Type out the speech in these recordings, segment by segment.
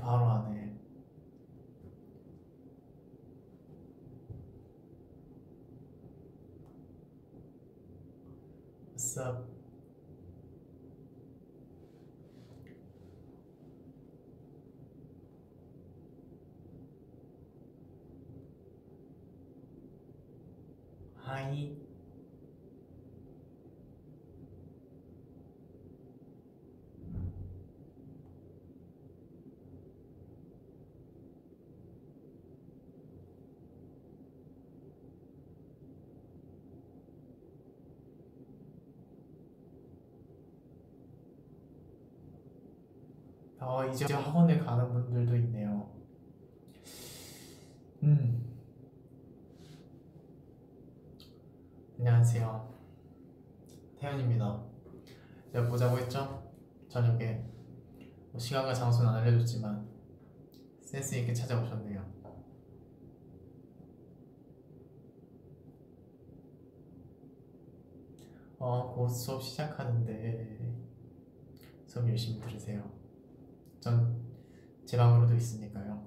바로 하네. What's up? 어, 이제 학원에 가는 분들도 있네요. 음. 안녕하세요. 태연입니다. 제가 보자고 했죠? 저녁에 뭐 시간과 장소는 안 알려줬지만 센스 있게 찾아오셨네요. 어, 곧 수업 시작하는데 수업 열심히 들으세요. 전제 방으로도 있으니까요.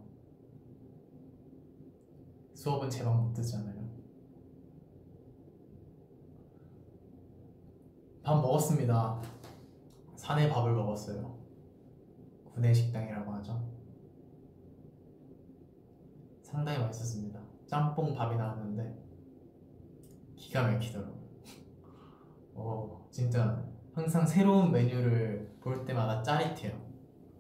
수업은 제 방 못 듣잖아요. 밥 먹었습니다. 산에 밥을 먹었어요. 구내식당이라고 하죠. 상당히 맛있었습니다. 짬뽕 밥이 나왔는데 기가 막히더라고요. 어, 진짜 항상 새로운 메뉴를 볼 때마다 짜릿해요.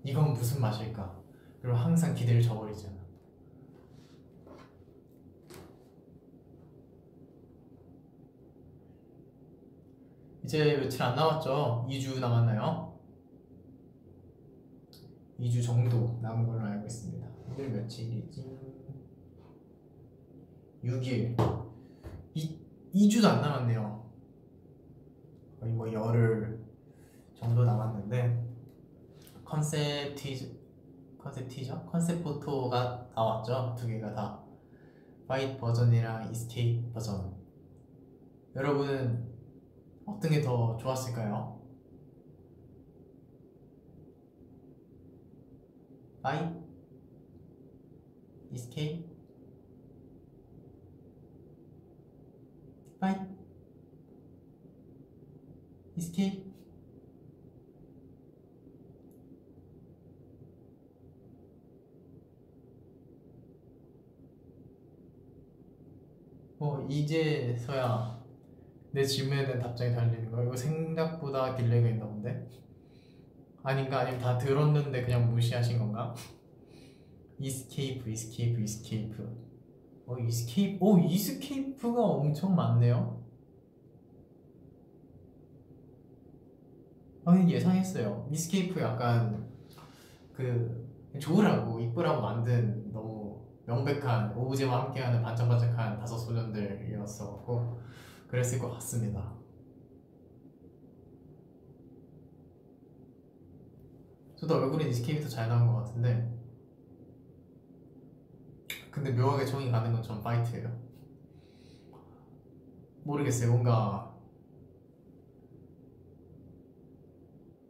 이건 무슨 맛일까? 그리고 항상 기대를 저버리잖아. 이제 며칠 안 남았죠? 2주 남았나요? 2주 정도 남은 걸로 알고 있습니다. 오늘 며칠이지? 6일. 2, 2주도 안 남았네요. 거의 뭐 열흘 정도 남았는데 컨셉 티 컨셉 티저? 컨셉 포토가 나왔죠. 두 개가 다. Fight 버전이랑 Escape 버전. 여러분은 어떤 게 더 좋았을까요? I escape fight escape 어 이제서야 내 질문에 대한 답장이 달리는 거야. 이거 생각보다 딜레이가 있나 본데? 아닌가? 아니면 다 들었는데 그냥 무시하신 건가? Escape, Escape, Escape. 어, Escape, 오, Escape가 엄청 많네요. 아니, 예상했어요. Escape 약간 그 좋으라고, 이쁘라고 만든 명백한 오브제와 함께하는 반짝반짝한 다섯 소년들이었어. 그랬을 것 같습니다. 저도 얼굴은 이스케이프 더잘 나온 것 같은데 근데 묘하게 정이 가는 건 전 파이트예요. 모르겠어요. 뭔가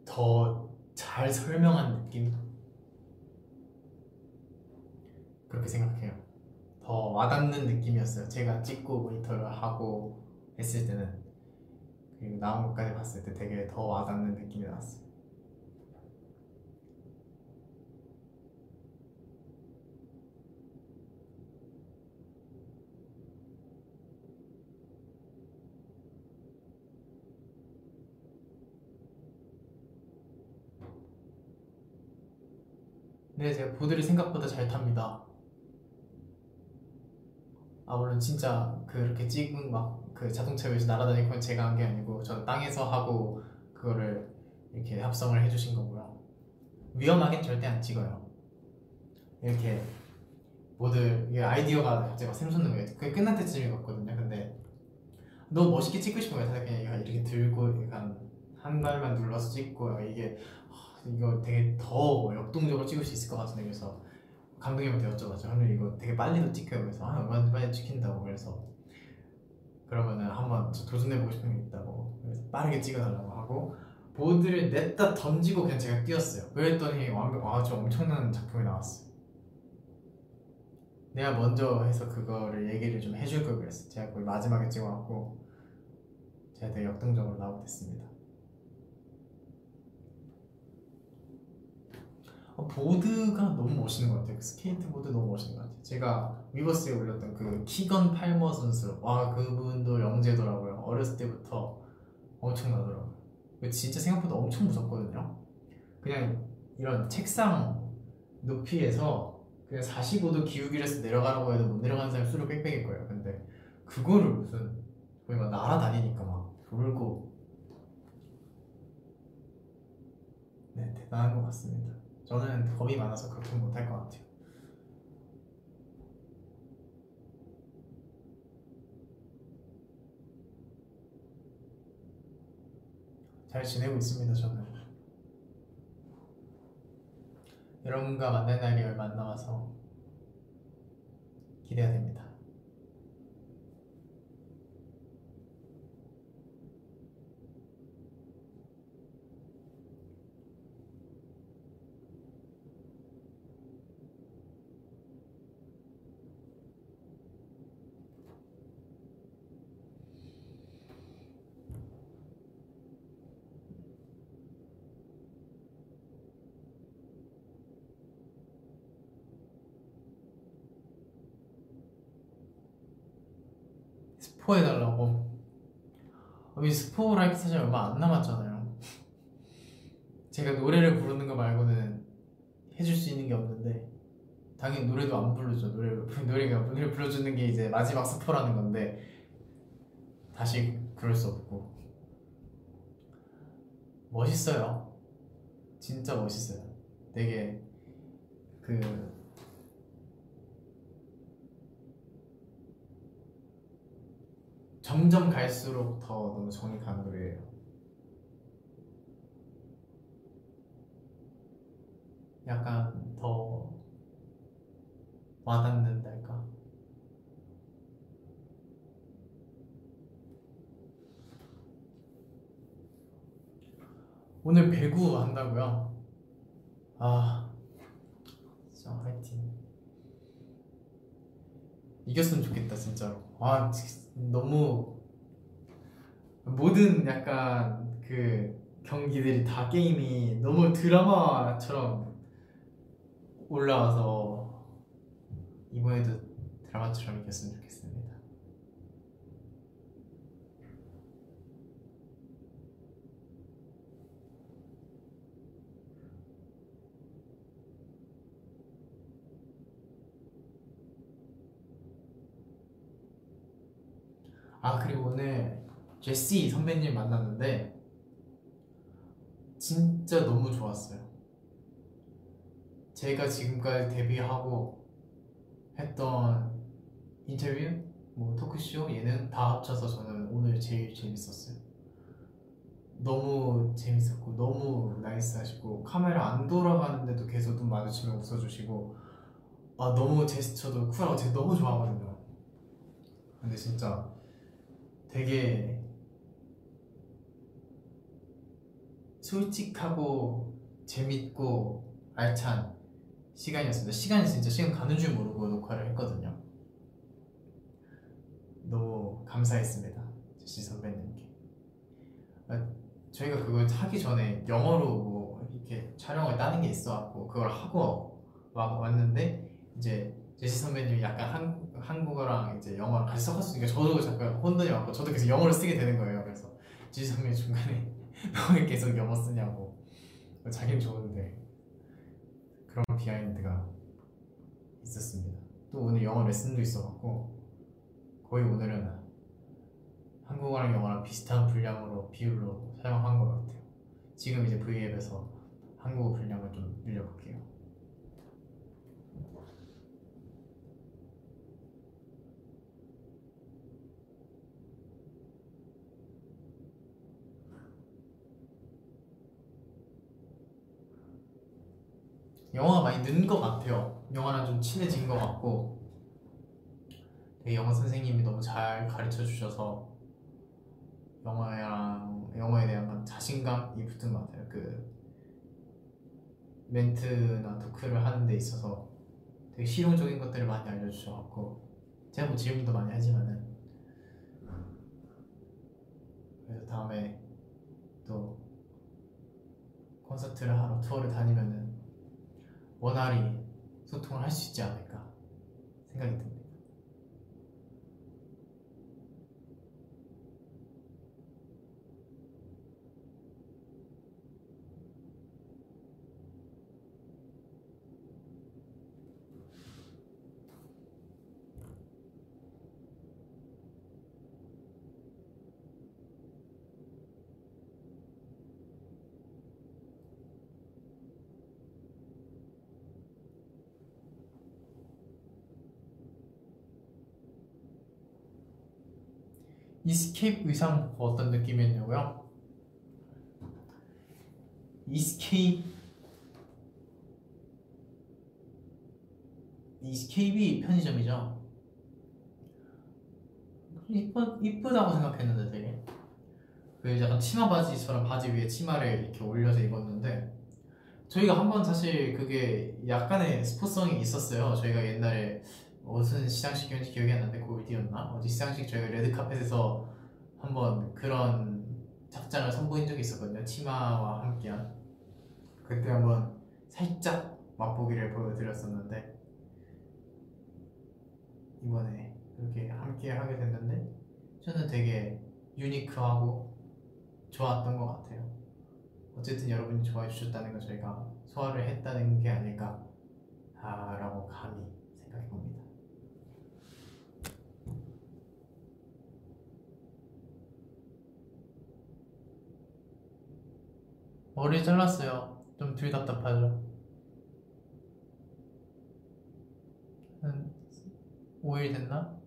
더 잘 설명한 느낌? 그렇게 생각해요. 더 와닿는 느낌이었어요. 제가 찍고 모니터를 하고 했을 때는 그리고 나온 것까지 봤을 때 되게 더 와닿는 느낌이 나왔어요. 네, 제가 보드를 생각보다 잘 탑니다. 아 물론 진짜 그렇게 찍은 막 그 자동차 위에서 날아다니고 건 제가 한 게 아니고 저는 땅에서 하고 그거를 이렇게 합성을 해주신 거고요. 위험하게 절대 안 찍어요. 이렇게 모두 이 아이디어가 갑자기 막 샘솟는 거예요. 그게 끝날 때쯤이었거든요. 근데 너무 멋있게 찍고 싶은 거예요. 그냥 이렇게 들고 약간 한 발만 눌러서 찍고 이게 이거 되게 더 역동적으로 찍을 수 있을 것 같은데 그래서 감독님한테 여쭤봤죠. 하늘 이거 되게 빨리도 찍혀요. 그래서 아 얼마나 빨리 찍힌다고 그래서 그러면은 한번 도전해보고 싶은 게 있다고 그래서 빠르게 찍어달라고 하고 보드를 냈다 던지고 그냥 제가 뛰었어요. 그랬더니 완벽 아주 엄청난 작품이 나왔어요. 내가 먼저 해서 그거를 얘기를 좀 해줄 걸 그랬어. 제가 거의 마지막에 찍어갖고 제가 되게 역동적으로 나오게 됐습니다. 어, 보드가 너무 멋있는 것 같아요. 그 스케이트보드 너무 멋있는 것 같아요. 제가 위버스에 올렸던 그 키건 팔머 선수, 와 그분도 영재더라고요. 어렸을 때부터 엄청나더라고요. 진짜 생각보다 엄청 무섭거든요. 그냥 이런 책상 높이에서 그냥 45도 기울기를 해서 내려가라고 해도 못 내려가는 사람이 수두룩 빽빽일 거예요. 근데 그거를 무슨 거의 막 날아다니니까 막 돌고 네 대단한 것 같습니다. 저는 겁이 많아서 그렇게 못할 것 같아요. 잘 지내고 있습니다, 저는. 여러분과 만날 날이 얼마 안 남아서 기대가 됩니다. 스포해달라고. 이 스포를 할게 사실 얼마 안 남았잖아요. 제가 노래를 부르는 거 말고는 해줄 수 있는 게 없는데 당연히 노래도 안 부르죠. 노래, 노래가 노래 불러주는 게 이제 마지막 스포라는 건데 다시 그럴 수 없고. 멋있어요. 진짜 멋있어요. 되게 그 점점 갈수록 더 너무 정이 가는 노래예요. 약간 더 와닿는달까? 오늘 배구 한다고요? 아, 진짜 화이팅. 이겼으면 좋겠다, 진짜로. 아, 너무 모든 약간 그 경기들이 다 게임이 너무 드라마처럼 올라와서 이번에도 드라마처럼 이겼으면 좋겠습니다. 아 그리고 오늘 제시 선배님 만났는데 진짜 너무 좋았어요. 제가 지금까지 데뷔하고 했던 인터뷰, 뭐 토크쇼, 예능 다 합쳐서 저는 오늘 제일 재밌었어요. 너무 재밌었고 너무 나이스하시고 카메라 안 돌아가는데도 계속 눈 마주치면 웃어주시고 아 너무 제스처도 쿨하고 제가 너무 좋아하거든요. 근데 진짜 되게 솔직하고 재밌고 알찬 시간이었습니다. 시간이 진짜 시간 가는 줄 모르고 녹화를 했거든요. 너무 감사했습니다. 제시 선배님께. 아, 저희가 그걸 하기 전에 영어로 뭐 이렇게 촬영을 따는 게 있어갖고 그걸 하고 왔는데 이제 제시 선배님이 약간 한, 한국어랑 이제 영어랑 같이 섞었으니까 저도 잠깐 혼돈이 왔고 저도 계속 영어를 쓰게 되는 거예요. 그래서 제시 선배님 중간에 너 계속 영어 쓰냐고 자기는 좋은데 그런 비하인드가 있었습니다. 또 오늘 영어 레슨도 있어갖고 거의 오늘은 한국어랑 영어랑 비슷한 분량으로 비율로 사용한 것 같아요. 지금 이제 V앱에서 한국어 분량을 좀 늘려볼게요. 영어가 많이 는 것 같아요. 영어랑 좀 친해진 것 같고 되게 영어 선생님이 너무 잘 가르쳐 주셔서 영어랑 영어에 대한 자신감이 붙은 것 같아요. 그 멘트나 토크를 하는 데 있어서 되게 실용적인 것들을 많이 알려주셔갖고 제가 뭐 질문도 많이 하지만은 그래서 다음에 또 콘서트를 하러 투어를 다니면은 원활히 소통을 할 수 있지 않을까 생각이 듭니다. Escape 의상 보고 어떤 느낌이었냐고요? Escape Escape 이 편의점이죠. 이쁘, 이쁘다고 생각했는데 되게 그 약간 치마 바지처럼 바지 위에 치마를 이렇게 올려서 입었는데 저희가 한번 사실 그게 약간의 스포성이 있었어요. 저희가 옛날에 무슨 시상식이었는지 기억이 안 나는데 골디였나? 어디 시상식 저희가 레드카펫에서 한번 그런 착장을 선보인 적이 있었거든요. 치마와 함께한 그때 한번 살짝 맛보기를 보여드렸었는데 이번에 그렇게 함께 하게 됐는데 저는 되게 유니크하고 좋았던 것 같아요. 어쨌든 여러분이 좋아해 주셨다는 거 저희가 소화를 했다는 게 아닐까라고 감히 생각해 봅니다. 머리 잘랐어요. 좀덜 답답하죠. 한 5일 됐나?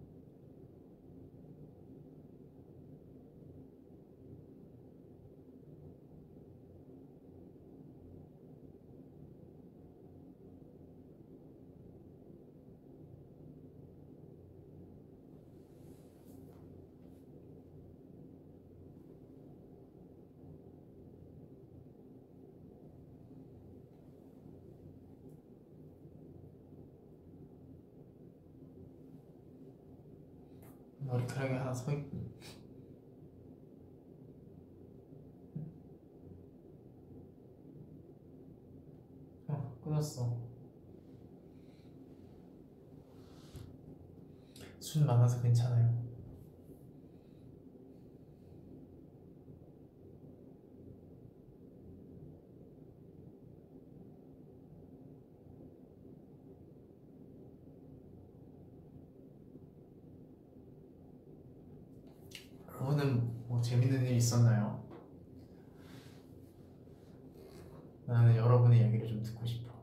머리카락이 하나 서 있고. 어 끊었어. 술 많아서 괜찮아요 여러분은 뭐 재밌는 일 있었나요? 나는 여러분의 이야기를 좀 듣고 싶어.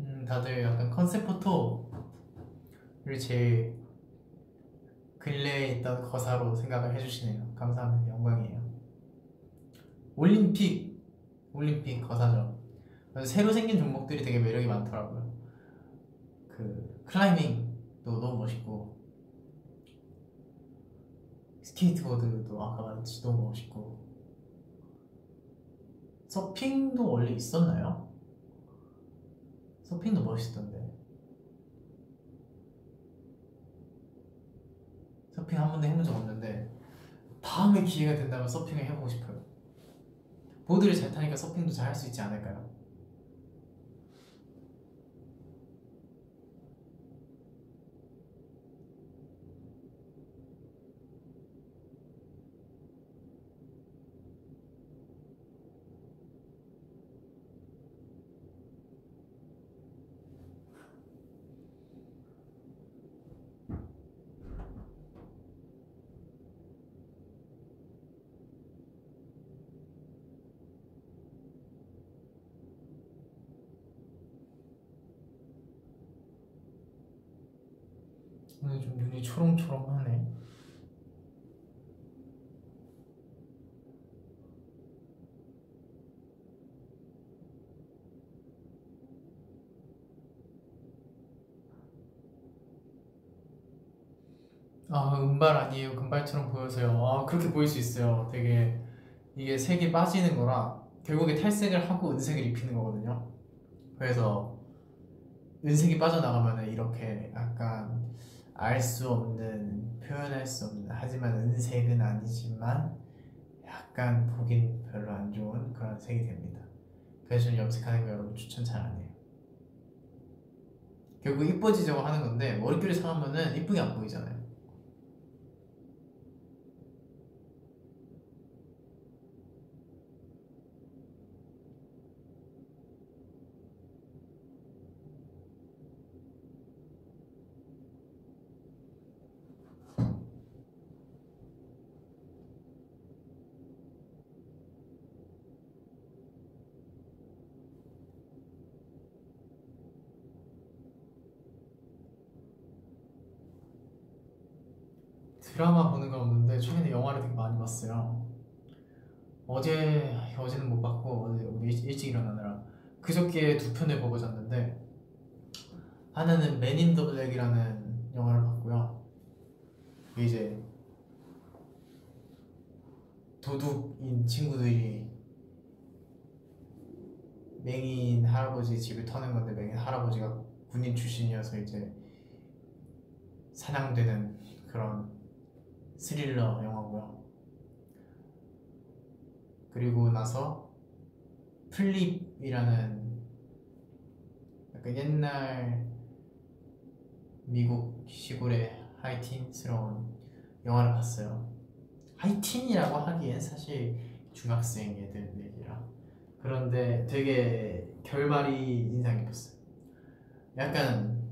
음, 다들 약간 컨셉 포토를 제일 근래에 있던 거사로 생각을 해주시네요. 감사합니다. 영광이에요. 올림픽, 올림픽 거사죠. 새로 생긴 종목들이 되게 매력이 많더라고요. 그 클라이밍도 너무 멋있고 스케이트보드도 아까 말했듯이 너무 멋있고 서핑도 원래 있었나요? 서핑도 멋있던데 서핑 한 번도 해본 적 없는데 다음에 기회가 된다면 서핑을 해보고 싶어요. 보드를 잘 타니까 서핑도 잘 할 수 있지 않을까요? 오늘 좀 눈이 초롱초롱하네. 아, 은발 아니에요. 금발처럼 보여서요. 아, 그렇게 보일 수 있어요. 되게 이게 색이 빠지는 거라 결국에 탈색을 하고 은색을 입히는 거거든요. 그래서 은색이 빠져나가면 이렇게 약간 알 수 없는 표현할 수 없는 하지만 은색은 아니지만 약간 보긴 별로 안 좋은 그런 색이 됩니다. 그래서 저는 염색하는 거 여러분 추천 잘 안 해요. 결국 이뻐지자고 하는 건데 머릿결이 상하면은 이쁘게 안 보이잖아요 드라마 보는 건 없는데 최근에 영화를 되게 많이 봤어요. 어제 어제는 못 봤고 어제 일- 일찍 일어나느라 그저께 두 편을 보고 잤는데 하나는 맨인 더 블랙이라는 영화를 봤고요. 이제 도둑인 친구들이 맹인 할아버지 집을 터는 건데 맹인 할아버지가 군인 출신이어서 이제 사냥되는 그런 스릴러 영화고요. 그리고 나서 플립이라는 약간 옛날 미국 시골의 하이틴스러운 영화를 봤어요. 하이틴이라고 하기엔 사실 중학생 애들 얘기라 그런데 되게 결말이 인상 깊었어요. 약간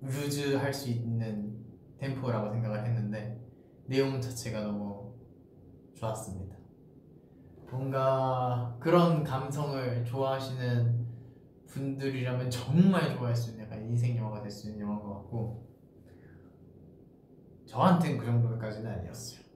루즈 할 수 있는 템포라고 생각을 했는데 내용 자체가 너무 좋았습니다. 뭔가 그런 감성을 좋아하시는 분들이라면 정말 좋아할 수 있는 약간 인생 영화가 될 수 있는 영화인 것 같고 저한테는 그 정도까지는 아니었어요.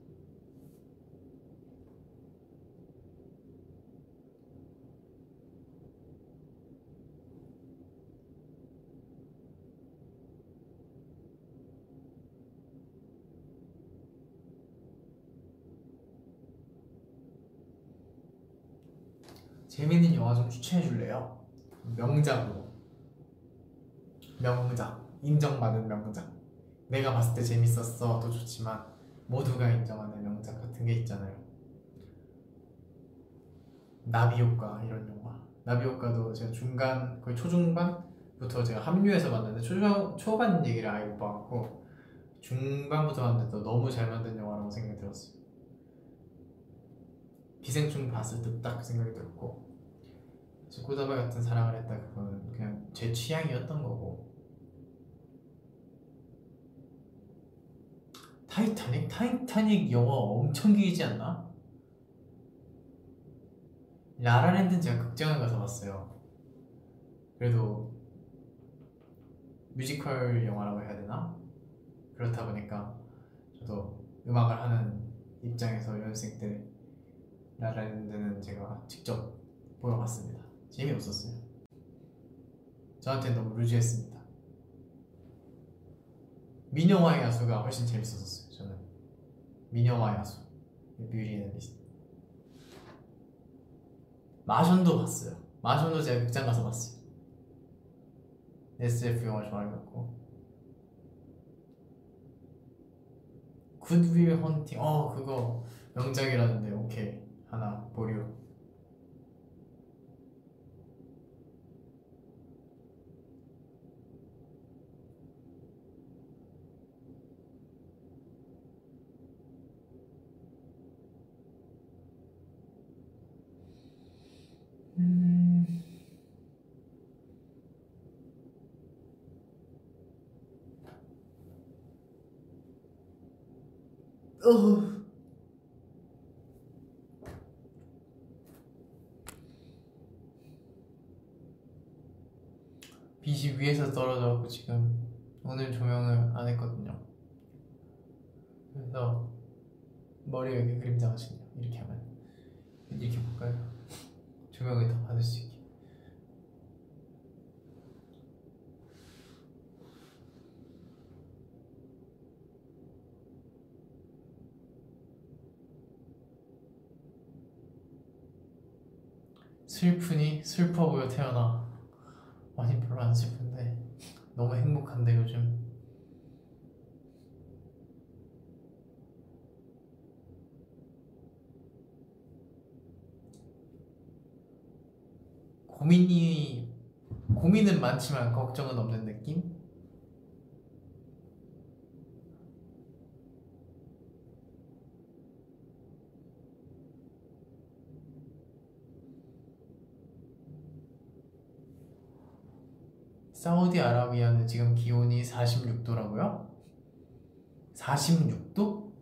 재밌는 영화 좀 추천해 줄래요? 명작으로. 명작. 인정받은 명작. 내가 봤을 때 재밌었어도 좋지만 모두가 인정하는 명작 같은 게 있잖아요. 나비효과 이런 영화. 나비효과도 제가 중간 거의 초중반부터 제가 합류해서 봤는데 초, 초반 얘기를 아예 못 봐갖고 중반부터 봤는데 너무 잘 만든 영화라고 생각이 들었어요 기생충 봤을 때 딱 생각이 들었고 꽃다발 같은 사랑을 했다 그거는 그냥 제 취향이었던 거고 타이타닉? 타이타닉 영화 엄청 길지 않나? 라라랜드는 제가 극장을 가서 봤어요 그래도 뮤지컬 영화라고 해야 되나? 그렇다 보니까 저도 음악을 하는 입장에서 연습생 때 라라랜드는 제가 직접 보러 갔습니다. 재미없었어요. 저한테 너무 loose했습니다. 미녀와 야수가 훨씬 재밌었어요. 저는 미녀와 야수, Beauty and Beast. 마션도 봤어요. 마션도 제가 극장 가서 봤어요. SF 영화 좋아해갖고 굿윌 헌팅 어 그거 명작이라는데 오케이 하나 보류 음... 어... 떨어져갖고 지금 오늘 조명을 안 했거든요. 그래서 머리에 이렇게 그림자 하시네요. 이렇게 하면 이렇게 볼까요? 조명을 더 받을 수 있게. 슬프니 슬퍼 보여 태어나. 많이 별로 안 슬픈. 너무 행복한데 요즘 고민이 고민은 많지만 걱정은 없는 느낌? 사우디아라비아는 지금 기온이 46도라고요? 46도?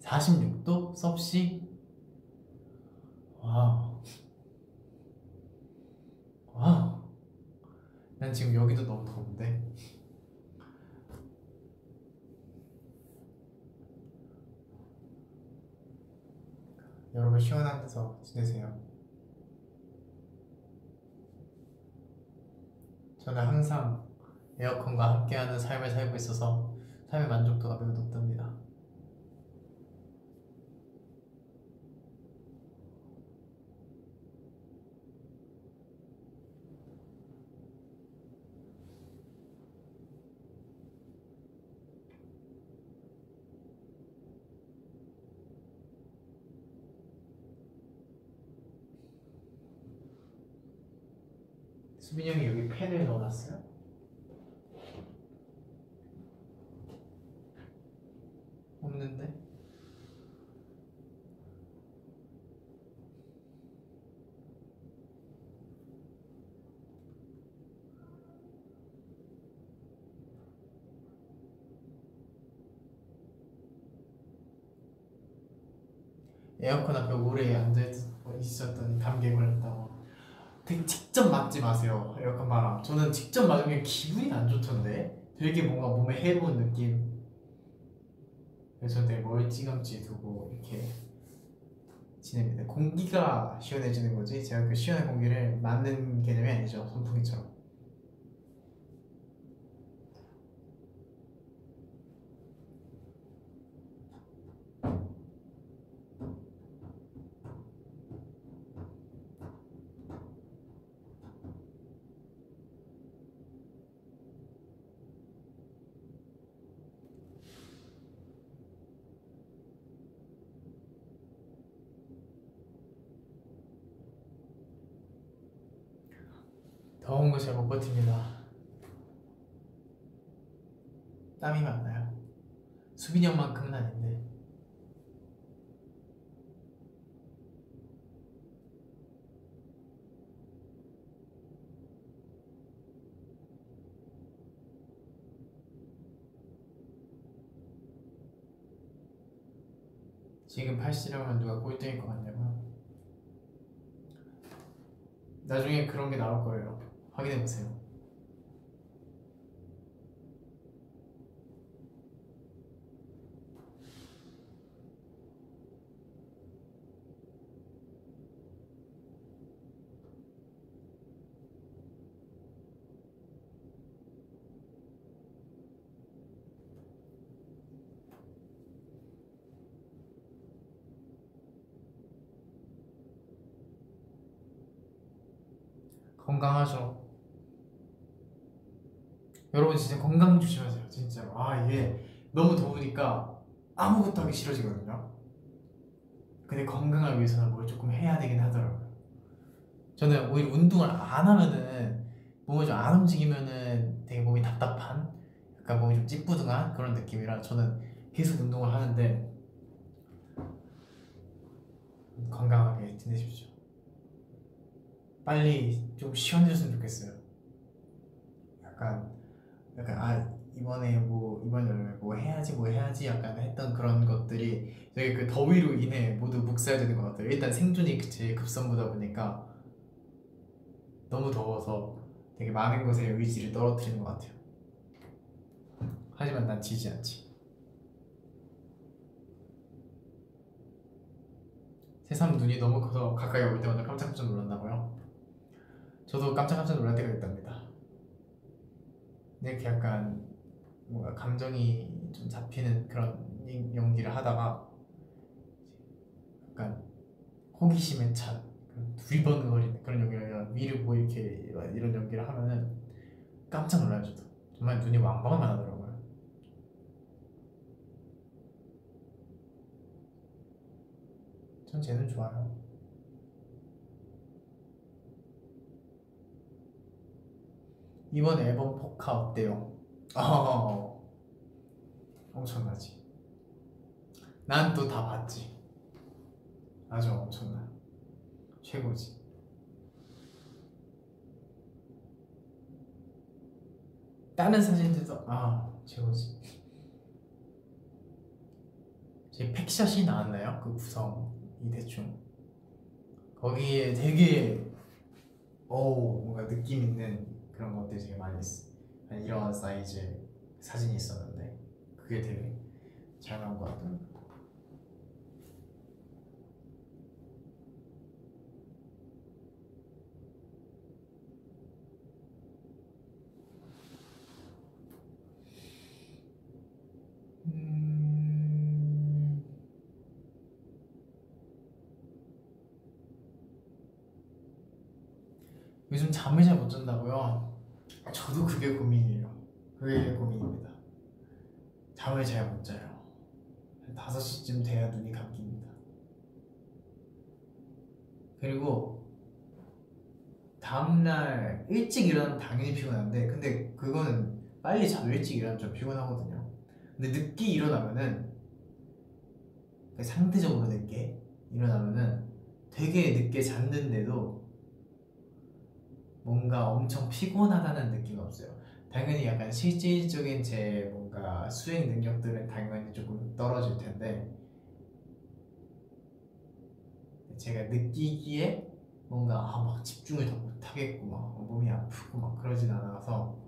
46도? 섭씨? Wow. Wow. 난 지금 여기도 너무 더운데. 여러분 시원한 데서 지내세요. 저는 항상 에어컨과 함께하는 삶을 살고 있어서 삶의 만족도가 매우 높답니다. 수빈이 형이 여기 펜을 넣어놨어요? 없는데? 에어컨 앞에 오래 앉아 있었더니 감기에 걸렸다고. 직접 맞지 마세요 에어컨 바람. 저는 직접 맞으면 기분이 안 좋던데. 되게 뭔가 몸에 해로운 느낌. 그래서 되게 멀찌감치 두고 이렇게 지냅니다. 공기가 시원해지는 거지. 제가 그 시원한 공기를 맞는 개념이 아니죠. 선풍기처럼. 더운 거 잘 못 버팁니다. 땀이 많나요? 수빈이 형만큼은 아닌데. 지금 팔씨름하면 누가 꼴등일 것 같냐고요? 나중에 그런 게 나올 거예요. 확인해 보세요. 건강하죠. 여러분 진짜 건강 조심하세요. 진짜로. 아 이게 너무 더우니까 아무것도 하기 싫어지거든요. 근데 건강을 위해서는 뭘 조금 해야 되긴 하더라고요. 저는 오히려 운동을 안 하면은 몸을 좀 안 움직이면은 되게 몸이 답답한, 약간 몸이 좀 찌뿌둥한 그런 느낌이라 저는 계속 운동을 하는데 건강하게 지내십시오. 빨리 좀 시원해졌으면 좋겠어요. 약간 약간 아 이번에 뭐 이번 여름에 뭐 해야지 뭐 해야지 약간 했던 그런 것들이 되게 그 더위로 인해 모두 묵살되는 것 같아요. 일단 생존이 제일 급선무다 보니까 너무 더워서 되게 많은 것에 의지를 떨어뜨리는 것 같아요. 하지만 난 지지 않지. 새삼 눈이 너무 커서 가까이 올 때마다 깜짝깜짝 놀란다고요? 저도 깜짝깜짝 놀랄 때가 있답니다. 이렇게 약간 뭔가 감정이 좀 잡히는 그런 연기를 하다가 약간 호기심에 찬 두리번거리는 그런 연기를 아니라 위를 보고 이렇게 이런 연기를 하면은 깜짝 놀라요 저도. 정말 눈이 왕방울만 하더라고요. 전 쟤는 좋아요 이번 앨범 포카 어때요? 어, 엄청나지. 난 또 다 봤지. 아주 엄청나. 최고지. 다른 사진들도. 아 최고지. 제 팩샷이 나왔나요? 그 구성이 대충? 거기에 되게 어우 뭔가 느낌 있는 그런 것들이 되게 많이 있어. 이런 사이즈의 사진이 있었는데 그게 되게 잘 나온 것 같아요 음... 요즘 잠을 잘 못 잔다고요? 저도 그게 고민이에요. 그게 고민입니다. 잠을 잘 못 자요. 5시쯤 돼야 눈이 감깁니다. 그리고 다음날 일찍 일어나면 당연히 피곤한데 근데 그거는 빨리 자도 일찍 일어나면 좀 피곤하거든요. 근데 늦게 일어나면은 상대적으로 늦게 일어나면은 되게 늦게 잤는데도 뭔가 엄청 피곤하다는 느낌은 없어요. 당연히 약간 실질적인 제 뭔가 수행 능력들은 당연히 조금 떨어질 텐데 제가 느끼기에 뭔가 아, 막 집중을 더 못하겠고 막 몸이 아프고 막 그러진 않아서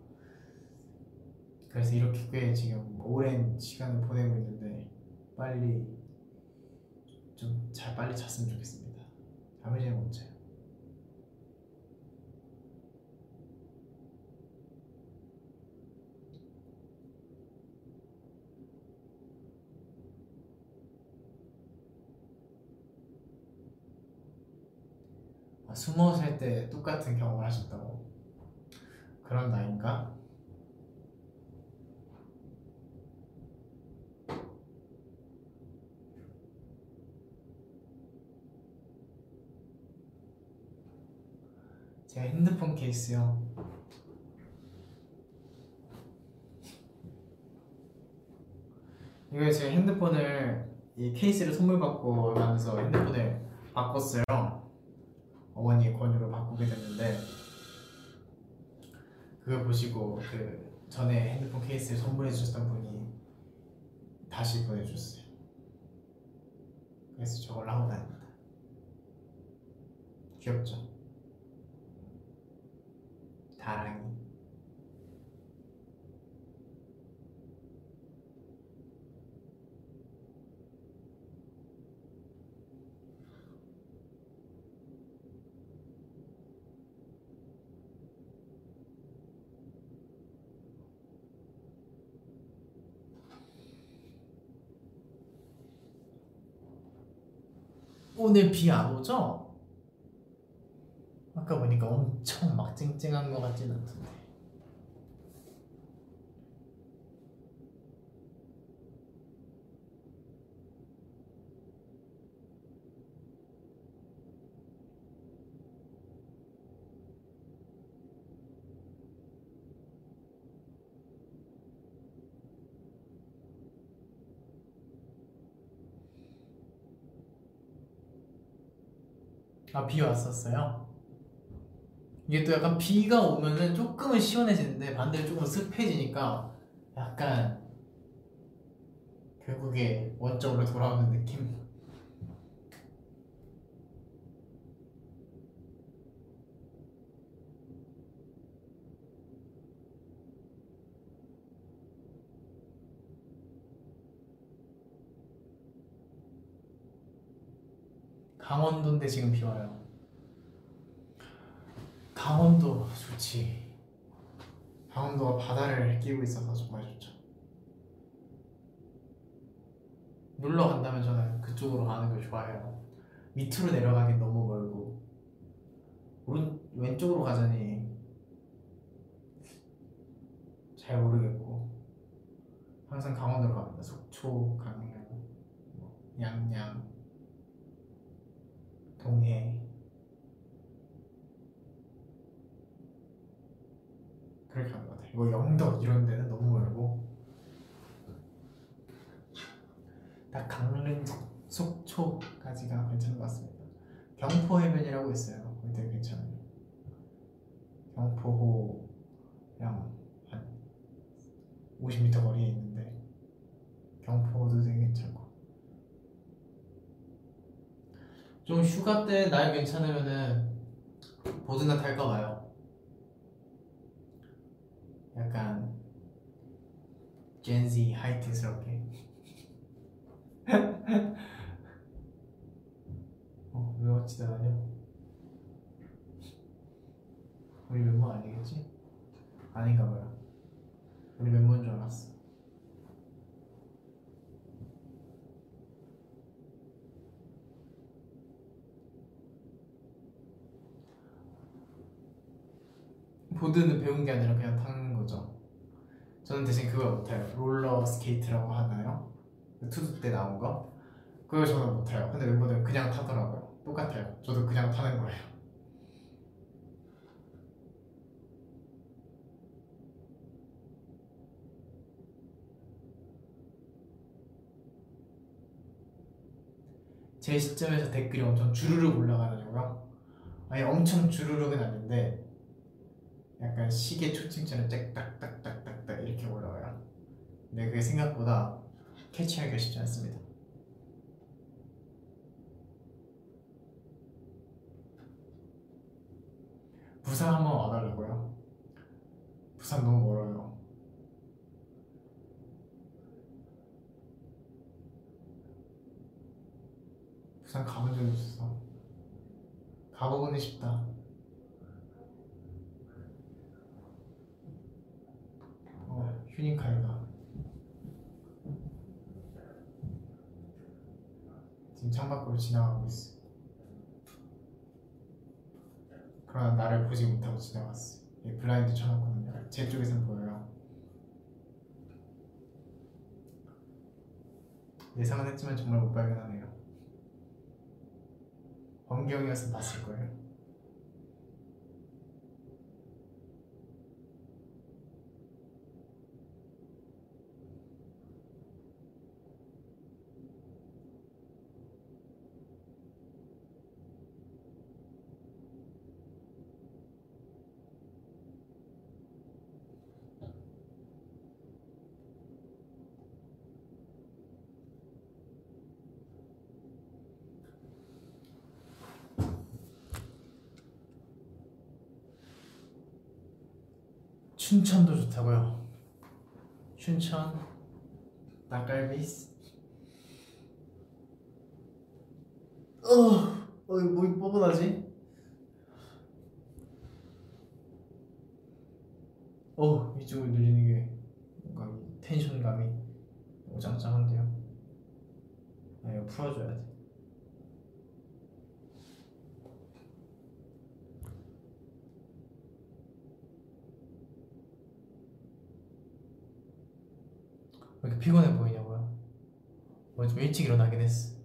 그래서 이렇게 꽤 지금 오랜 시간을 보내고 있는데 빨리 좀 잘 빨리 잤으면 좋겠습니다. 잠을 잘 못 자요. 아, 스무 살 때 똑같은 경험을 하셨다고. 그런 나이인가? 제가 핸드폰 케이스요. 이거 제가 핸드폰을 이 케이스를 선물 받고 가면서 핸드폰을 바꿨어요 어머니의 권유로 바꾸게 됐는데 그걸 보시고 그 전에 핸드폰 케이스를 선물해 주셨던 분이 다시 보내줬어요. 그래서 저걸 하고 다닙니다. 귀엽죠? 다랑이 오늘 비 안 오죠? 아까 보니까 엄청 막 쨍쨍한 것 같진 않던데. 아, 비 왔었어요? 이게 또 약간 비가 오면은 조금은 시원해지는데 반대로 조금 습해지니까 약간 결국에 원점으로 돌아오는 느낌? 강원도인데 지금 비 와요. 강원도 좋지. 강원도가 바다를 끼고 있어서 정말 좋죠. 놀러 간다면 저는 그쪽으로 가는 걸 좋아해요. 밑으로 내려가긴 너무 멀고 오른 왼쪽으로 가자니 잘 모르겠고 항상 강원도로 갑니다. 속초, 강릉, 뭐 양양, 동해 그렇게 가는 것 같아요. 뭐 영덕 이런 데는 너무 멀고 딱 강릉, 속초까지가 괜찮은 것 같습니다. 경포 해변이라고 있어요. 되게 괜찮아요. 경포호랑 한 50m 거리에 있는데 경포도 되게 괜찮고 좀 휴가 때 날 괜찮으면은 보드나 탈까 봐요. 약간 젠지 하이틴스럽게 어, 왜 어찌 다녀? 우리 멤버 아니겠지? 아닌가 봐요. 우리 멤버인 줄 알았어. 보드는 배운 게 아니라 그냥 타는 거죠. 저는 대신 그걸 못해요. 롤러 스케이트라고 하나요? TO DO 때 나온 거? 그걸 저는 못해요. 근데 멤버들은 그냥 타더라고요. 똑같아요. 저도 그냥 타는 거예요. 제 시점에서 댓글이 엄청 주르륵 올라가더라고요. 아니 엄청 주르륵은 아닌데 약간 시계 초침처럼 짝딱딱딱딱딱 이렇게 올라와요. 근데 그게 생각보다 캐치하기가 쉽지 않습니다. 부산 한번 와달라고요? 부산 너무 멀어요. 부산 가본 적이 없어. 가보고는 싶다. 어, 휴닝카이가 지금 창밖으로 지나가고 있어. 그러나 나를 보지 못하고 지나갔어. 이 블라인드 쳐놨거든요. 제 쪽에선 보여요. 예상은 했지만 정말 못 발견하네요. 범경이었으면 봤을 거예요. 춘천도 좋다고요. 춘천 닭갈비스. 어, 어 목이 뻐근하지? 어 이쪽을 누리는 게 뭔가 텐션감이 오장장한데요. 아 이거 풀어줘야 돼. 왜 이렇게 피곤해 보이냐고요? 뭐 좀 일찍 일어나긴 했어.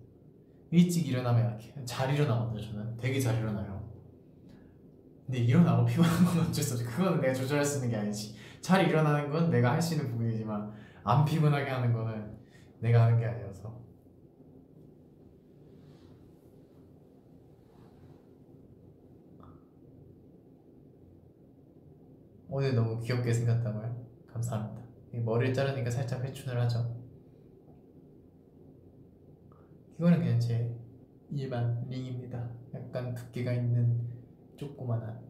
일찍 일어나면. 잘 일어나거든요, 저는. 되게 잘 일어나요. 근데 일어나고 피곤한 건 어쩔 수 없지. 그거는 내가 조절할 수 있는 게 아니지. 잘 일어나는 건 내가 할 수 있는 부분이지만 안 피곤하게 하는 거는 내가 하는 게 아니어서. 오늘 너무 귀엽게 생겼다고요? 감사합니다. 이 머리를 자르니까 살짝 회춘을 하죠. 이거는 그냥 제 일반 링입니다. 약간 두께가 있는 조그만한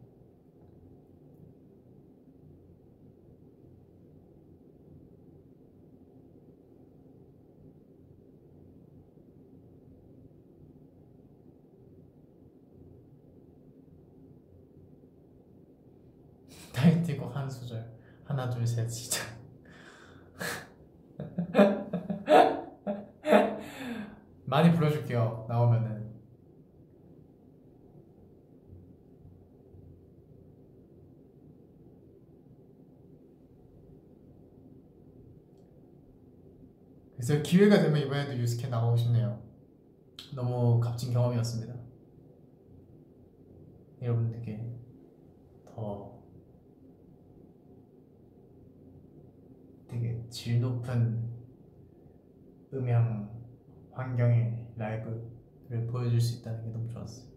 타이틀곡 한 소절 하나 둘셋 시작 많이 불러줄게요. 나오면은. 그래서 기회가 되면 이번에도 유스케 나가고 싶네요. 너무 값진 경험이었습니다. 여러분들께 질 높은 음향 환경의 라이브를 보여줄 수 있다는 게 너무 좋았어요.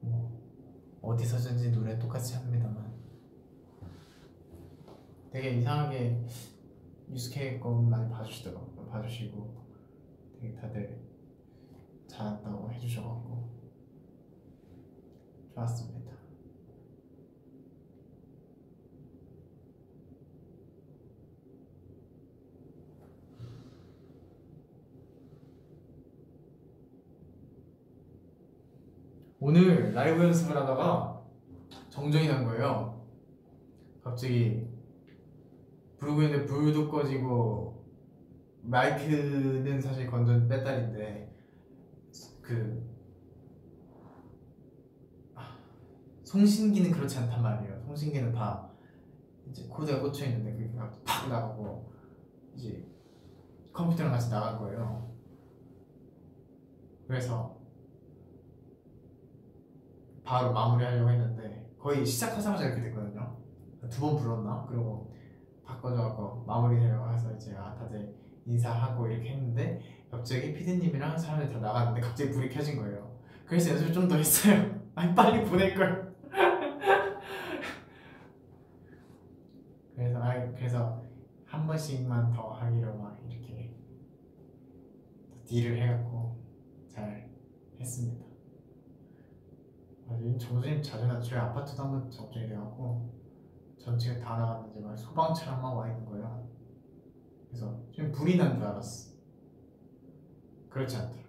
뭐 어디서든지 노래 똑같이 합니다만 되게 이상하게 뉴스케이 거 많이 봐주시더라고요. 봐주시고 되게 다들 잘한다고 해주셔가지고 좋았습니다. 오늘 라이브 연습을 하다가 정전이 난 거예요. 갑자기 부르고 있는데 불도 꺼지고 마이크는 사실 건전 배터리인데 그 아, 송신기는 그렇지 않단 말이에요. 송신기는 다 이제 코드가 꽂혀 있는데 그게 팍 나가고 이제 컴퓨터랑 같이 나간 거예요. 그래서 바로 마무리하려고 했는데 거의 시작하자마자 이렇게 됐거든요. 두 번 불렀나? 그리고 바꿔줘갖고 마무리하려고 해서 이제 아 다들 인사하고 이렇게 했는데 갑자기 피디님이랑 사람들이 다 나갔는데 갑자기 불이 켜진 거예요. 그래서 연습을 좀 더 했어요. 아니 빨리 보낼 걸. 그래서 아한 번씩만 더 하기로 막 이렇게 딜을 해갖고 잘 했습니다. 아, 정수님 자주 나 저희 아파트도 한번 접종이 돼갖고 전체가 다 나갔는데 막 소방차량만 와 있는 거예요. 그래서 지금 불이 난 줄 알았어. 그렇지 않더라.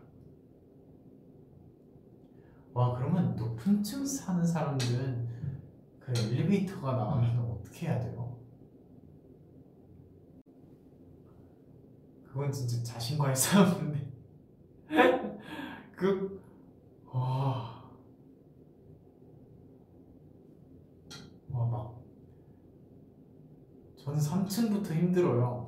와 그러면 높은 층 사는 사람들은 그 엘리베이터가 나가면 어떻게 해야 돼요? 그건 진짜 자신과의 싸움인데 그 와. 와, 막. 저는 3층부터 힘들어요.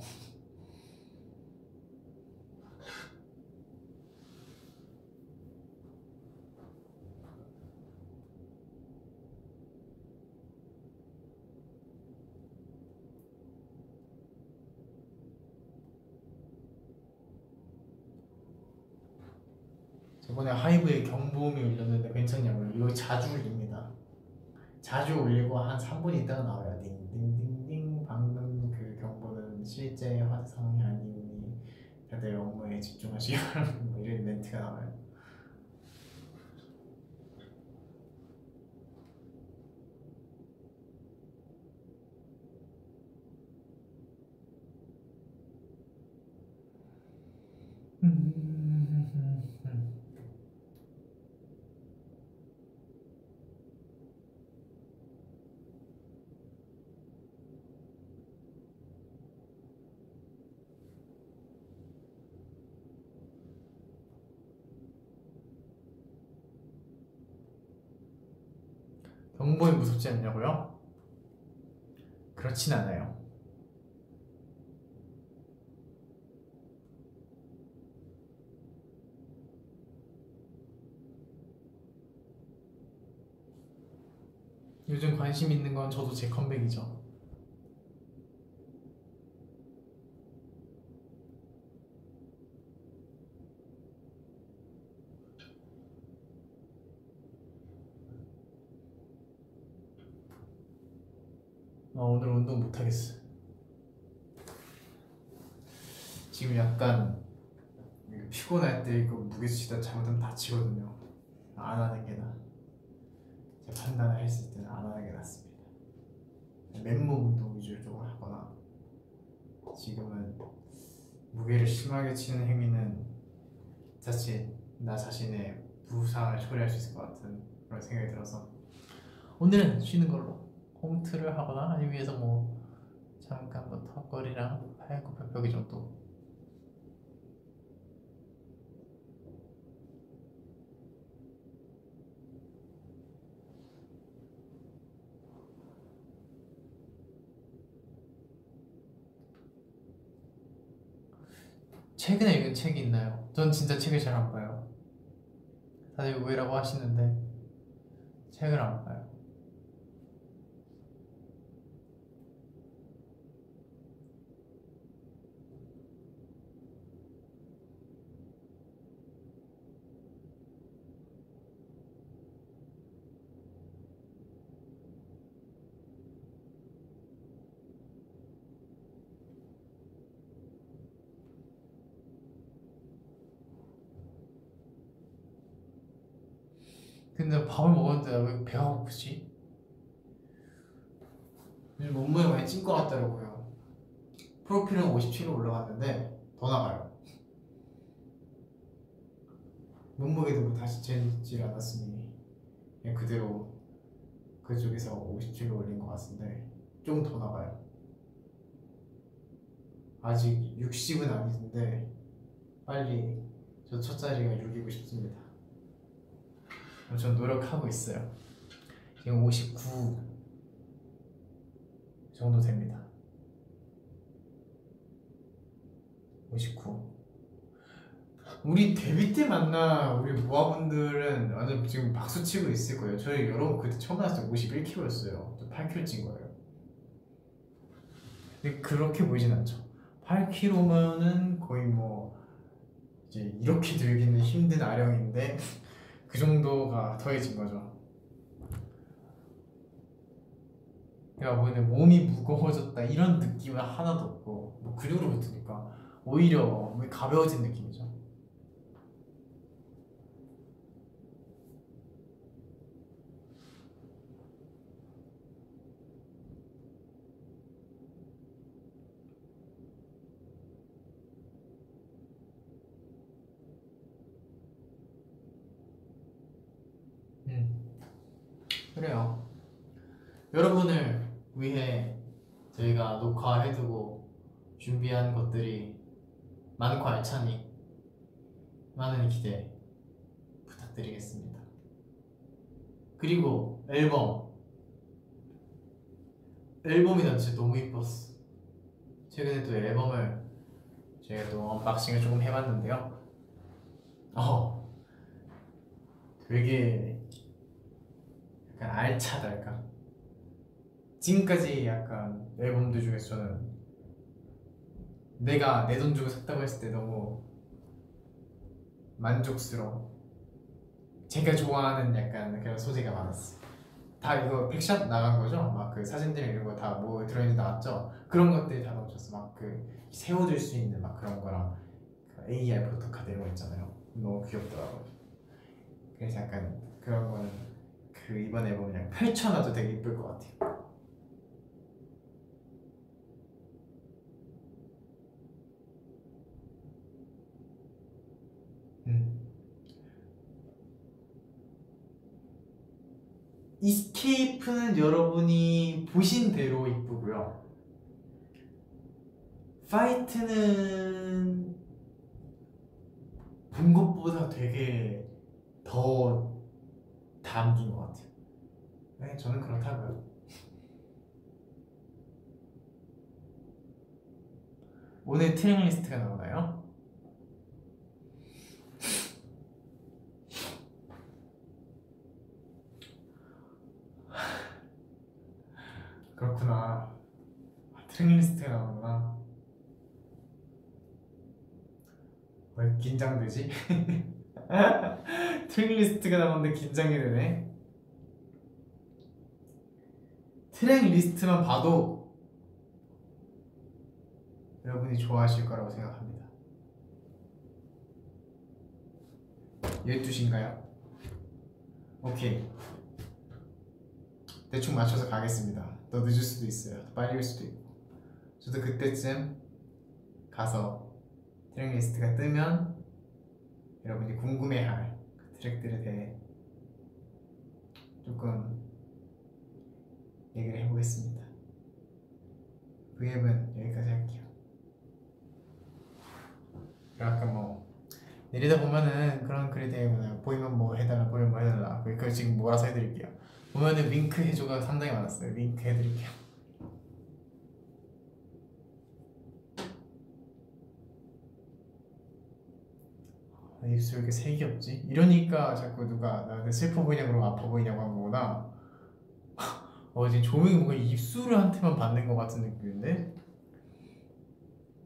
저번에 하이브에 경보음이 울렸는데 괜찮냐고요? 이거 자주 울립니다. 자주 울리고 한 3분 있다가 나와요. 딩딩딩딩 방금 그 경보는 실제 화재 상황이 아니니 다들 업무에 집중하시기 바랍니다. 뭐 이런 멘트가 나와요. 경보에 무섭지 않냐고요? 그렇진 않아요. 요즘 관심 있는 건 저도 제 컴백이죠. 아, 오늘 운동 못 하겠어. 지금 약간 피곤할 때 이거 무게수치다 잘못하면 다치거든요. 안 하는 게 나. 제 판단을 했을 때는 안 하는 게 낫습니다. 맨몸 운동 위주로 조금 하거나 지금은 무게를 심하게 치는 행위는 자칫 나 자신의 부상을 초래할 수 있을 것 같은 그런 생각이 들어서 오늘은 쉬는 걸로 홈트를 하거나 아니면 위에서 뭐 잠깐 뭐 턱걸이랑 벽벽이 정도 최근에 읽은 책이 있나요? 전 진짜 책을 잘 안 봐요. 다들 왜라고 하시는데 책을 안 봐요. 근데 밥을 먹었는데 왜 배가 고프지? 요즘 몸무게 많이 찐 것 같더라고요. 프로필은 57로 올라갔는데 더 나가요. 몸무게도 뭐 다시 재질 않았으니 그냥 그대로 그쪽에서 57로 올린 것 같은데 좀 더 나가요. 아직 60은 아닌데 빨리 저 첫 자리가 6이고 싶습니다. 전 노력하고 있어요. 지금 59 정도 됩니다. 59. 우리 데뷔 때 만나 우리 모아분들은 완전 지금 박수 치고 있을 거예요. 저희 여러분 그때 처음 만났을 때 51kg였어요. 8kg 찐 거예요. 근데 그렇게 보이진 않죠. 8kg면은 거의 뭐 이제 이렇게 들기는 힘든 아령인데 그 정도가 더해진 거죠. 내가 보이는 몸이 무거워졌다 이런 느낌은 하나도 없고 뭐 근육으로 붙으니까 오히려 가벼워진 느낌이죠. 음. 그래요. 여러분을 위해 저희가 녹화해두고 준비한 것들이 많고 알차니 많은 기대 부탁드리겠습니다. 그리고 앨범 앨범이 난 진짜 너무 이뻤어. 최근에 또 앨범을 제가 또 unboxing을 조금 해봤는데요. 어, 되게 약간 알차달까. 지금까지 약간 앨범들 중에서 저는 내가 내 돈 주고 샀다고 했을 때 너무 만족스러워. 제가 좋아하는 약간 그런 소재가 많았어. 다 이거 픽션 나간 거죠? 막 그 사진들 이런 거 다 뭐 들어있는 나왔죠? 그런 것들이 다 넘쳤어. 막 그 세워둘 수 있는 막 그런 거랑 그 AR 포토카드 이런 거 있잖아요. 너무 귀엽더라고요. 그래서 약간 그런 거는 그 이번 앨범 그냥 펼쳐놔도 되게 이쁠 것 같아요. 음. 이스케이프는 여러분이 보신 대로 이쁘고요. Fight는 본 것보다 되게 더 담긴 것 같아요. 네, 저는 그렇다고요. 오늘 트랙 리스트가 나오나요? 그렇구나. 아, 트랙 리스트가 나오구나. 왜 긴장되지? 트랙 리스트가 나오는데 긴장이 되네. 트랙 리스트만 봐도 여러분이 좋아하실 거라고 생각합니다. 12시인가요? 오케이. 대충 맞춰서 가겠습니다. 더 늦을 수도 있어요. 더 빨리 올 수도 있고. 저도 그때쯤 가서 트랙 리스트가 뜨면 여러분이 궁금해할 그 트랙들에 대해 조금 얘기를 해보겠습니다. V앱은 여기까지 할게요. 아까 뭐 내리다 보면은 그런 글이 되거나 보이면 뭐 해달라 보이면 뭐 해달라 그걸 지금 몰아서 해드릴게요. 보면은 윙크 해줘가 상당히 많았어요. 윙크 해드릴게요. 아, 입술 왜 이렇게 색이 없지? 이러니까 자꾸 누가 나한테 슬퍼 보이냐고 그러고 아파 보이냐고 한 거구나 어 지금 조명이 뭔가 입술한테만 받는 것 같은 느낌인데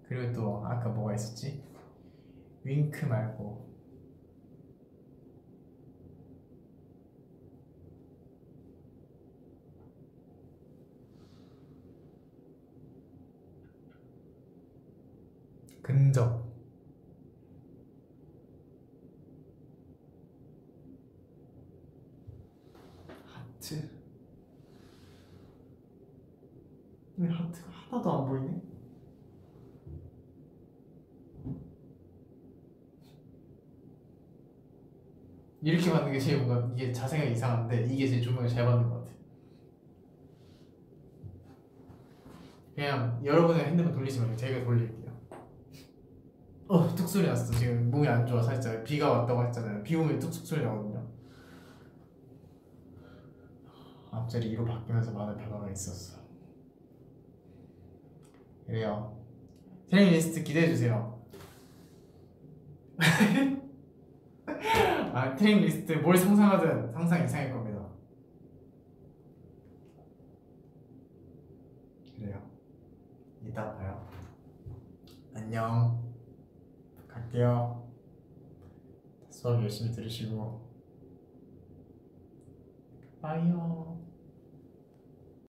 그리고 또 아까 뭐가 있었지? 윙크 말고 근접 하트 왜 하트가 하나도 안 보이네? 이렇게 받는 게 제일 뭔가 이게 자세가 이상한데 이게 제일 조명을 잘 받는 것 같아. 그냥 여러분의 핸드폰 돌리지 말고 제가 돌릴게요. 어, 뚝 소리 났어. 지금 몸이 안 좋아 살짝 비가 왔다고 했잖아요. 비 오면 뚝뚝 소리 나거든요. 앞자리 2로 바뀌면서 많은 변화가 있었어. 그래요. 트랙 리스트 기대해 주세요. 아 트랙 리스트 뭘 상상하든 상상 이상일 겁니다. 그래요. 이따 봐요. 안녕. 갈게요. 수업 열심히 들으시고. 빠이요.